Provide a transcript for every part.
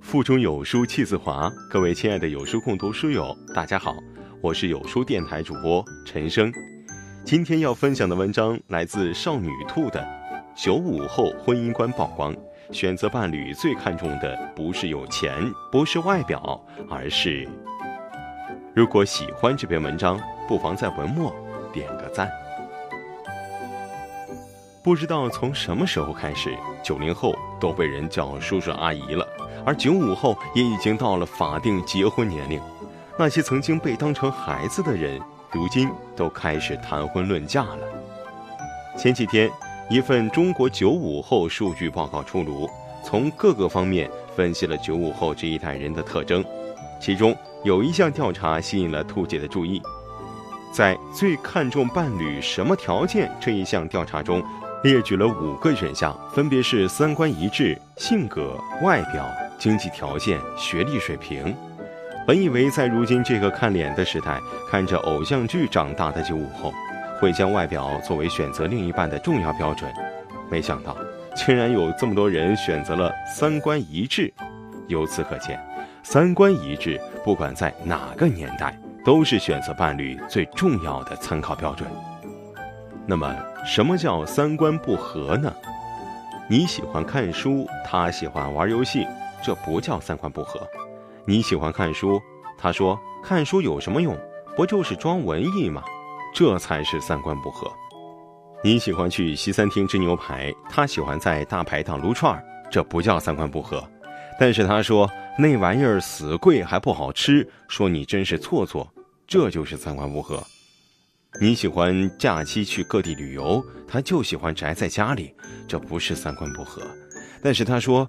腹中有书气自华，各位亲爱的有书共读书友，大家好，我是有书电台主播陈生。今天要分享的文章来自少女兔的《九五后婚姻观曝光》，选择伴侣最看重的不是有钱，不是外表，而是……如果喜欢这篇文章，不妨在文末点个赞。不知道从什么时候开始，九零后都被人叫叔叔阿姨了。而九五后也已经到了法定结婚年龄，那些曾经被当成孩子的人，如今都开始谈婚论嫁了。前几天，一份中国九五后数据报告出炉，从各个方面分析了九五后这一代人的特征。其中有一项调查吸引了兔姐的注意，在最看重伴侣什么条件这一项调查中，列举了五个选项，分别是三观一致、性格、外表。经济条件、学历水平，本以为在如今这个看脸的时代，看着偶像剧长大的九五后，会将外表作为选择另一半的重要标准，没想到竟然有这么多人选择了三观一致。由此可见，三观一致不管在哪个年代，都是选择伴侣最重要的参考标准。那么，什么叫三观不合呢？你喜欢看书，他喜欢玩游戏。这不叫三观不合，你喜欢看书，他说看书有什么用？不就是装文艺吗？这才是三观不合。你喜欢去西餐厅吃牛排，他喜欢在大排档撸串儿，这不叫三观不合。但是他说那玩意儿死贵还不好吃，说你真是错错，这就是三观不合。你喜欢假期去各地旅游，他就喜欢宅在家里，这不是三观不合。但是他说。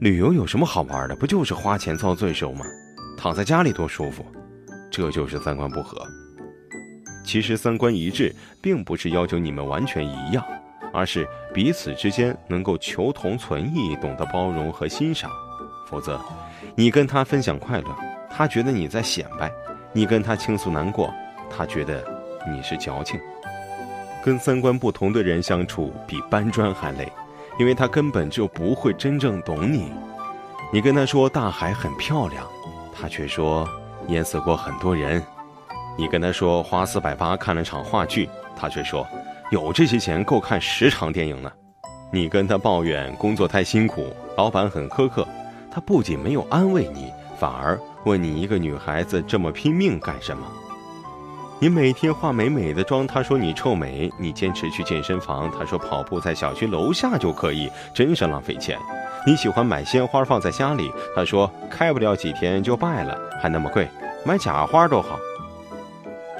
旅游有什么好玩的？不就是花钱遭罪受吗？躺在家里多舒服，这就是三观不合。其实三观一致，并不是要求你们完全一样，而是彼此之间能够求同存异，懂得包容和欣赏。否则，你跟他分享快乐，他觉得你在显摆；你跟他倾诉难过，他觉得你是矫情。跟三观不同的人相处，比搬砖还累。因为他根本就不会真正懂你，你跟他说大海很漂亮，他却说淹死过很多人；你跟他说花四百八看了场话剧，他却说有这些钱够看十场电影呢。你跟他抱怨工作太辛苦，老板很苛刻，他不仅没有安慰你，反而问你一个女孩子这么拼命干什么？你每天化美美的妆，他说你臭美；你坚持去健身房，他说跑步在小区楼下就可以，真是浪费钱。你喜欢买鲜花放在家里，他说开不了几天就败了，还那么贵，买假花都好。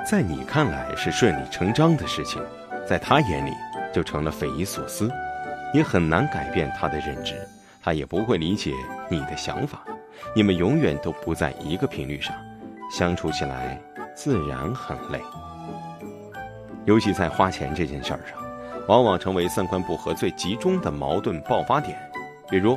在你看来是顺理成章的事情，在他眼里就成了匪夷所思。你很难改变他的认知，他也不会理解你的想法，你们永远都不在一个频率上，相处起来。自然很累，尤其在花钱这件事儿上，往往成为三观不合最集中的矛盾爆发点。比如，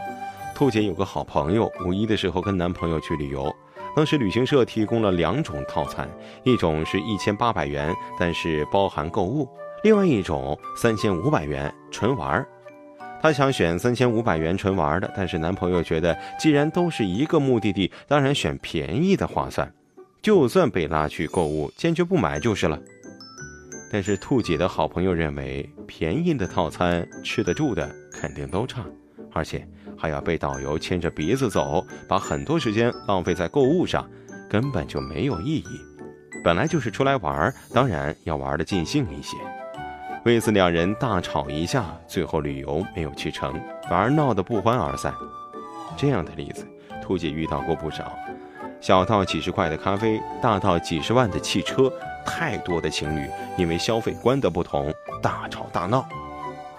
兔姐有个好朋友，五一的时候跟男朋友去旅游，当时旅行社提供了两种套餐，一种是一千八百元，但是包含购物；另外一种三千五百元纯玩儿。她想选三千五百元纯玩的，但是男朋友觉得既然都是一个目的地，当然选便宜的划算。就算被拉去购物，坚决不买就是了。但是兔姐的好朋友认为，便宜的套餐吃得住的肯定都差，而且还要被导游牵着鼻子走，把很多时间浪费在购物上，根本就没有意义。本来就是出来玩，当然要玩的尽兴一些。为此，两人大吵一架，最后旅游没有去成，反而闹得不欢而散。这样的例子，兔姐遇到过不少。小到几十块的咖啡，大到几十万的汽车，太多的情侣因为消费观的不同大吵大闹，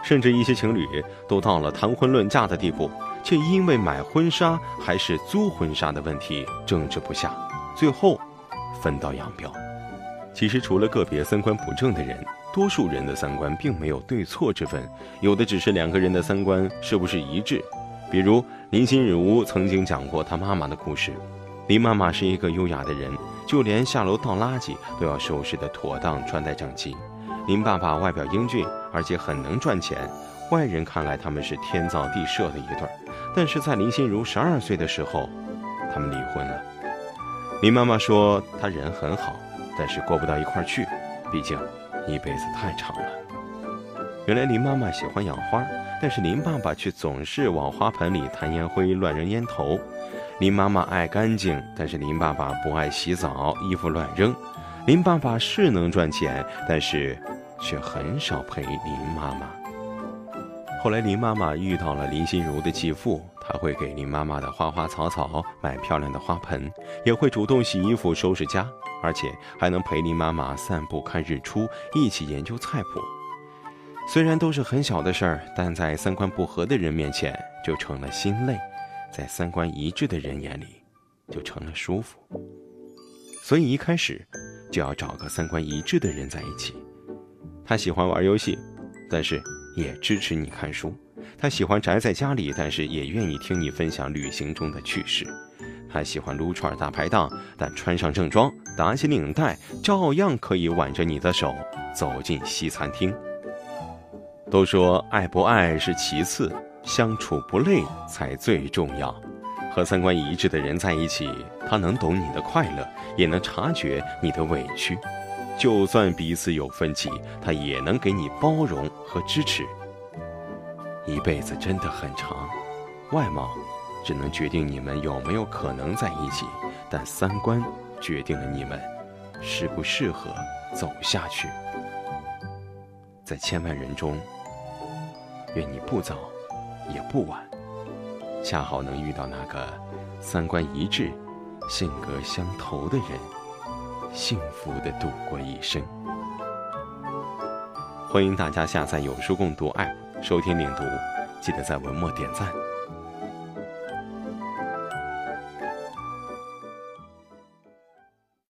甚至一些情侣都到了谈婚论嫁的地步，却因为买婚纱还是租婚纱的问题争执不下，最后分道扬镳。其实除了个别三观不正的人，多数人的三观并没有对错之分，有的只是两个人的三观是不是一致。比如林心如曾经讲过她妈妈的故事。林妈妈是一个优雅的人，就连下楼倒垃圾都要收拾得妥当，穿戴整齐。林爸爸外表英俊，而且很能赚钱，外人看来他们是天造地设的一对儿。但是在林心如十二岁的时候，他们离婚了。林妈妈说她人很好，但是过不到一块儿去，毕竟一辈子太长了。原来林妈妈喜欢养花，但是林爸爸却总是往花盆里弹烟灰、乱扔烟头。林妈妈爱干净，但是林爸爸不爱洗澡，衣服乱扔。林爸爸是能赚钱，但是却很少陪林妈妈。后来林妈妈遇到了林心如的继父，他会给林妈妈的花花草草买漂亮的花盆，也会主动洗衣服、收拾家，而且还能陪林妈妈散步、看日出，一起研究菜谱。虽然都是很小的事儿，但在三观不合的人面前就成了心累。在三观一致的人眼里，就成了舒服。所以一开始就要找个三观一致的人在一起。他喜欢玩游戏，但是也支持你看书；他喜欢宅在家里，但是也愿意听你分享旅行中的趣事；他喜欢撸串大排档，但穿上正装，打起领带，照样可以挽着你的手走进西餐厅。都说爱不爱是其次。相处不累才最重要，和三观一致的人在一起，他能懂你的快乐，也能察觉你的委屈，就算彼此有分歧，他也能给你包容和支持。一辈子真的很长，外貌只能决定你们有没有可能在一起，但三观决定了你们适不适合走下去。在千万人中，愿你不早。也不晚，恰好能遇到那个三观一致、性格相投的人，幸福的度过一生。欢迎大家下载有书共读 App，收听领读，记得在文末点赞。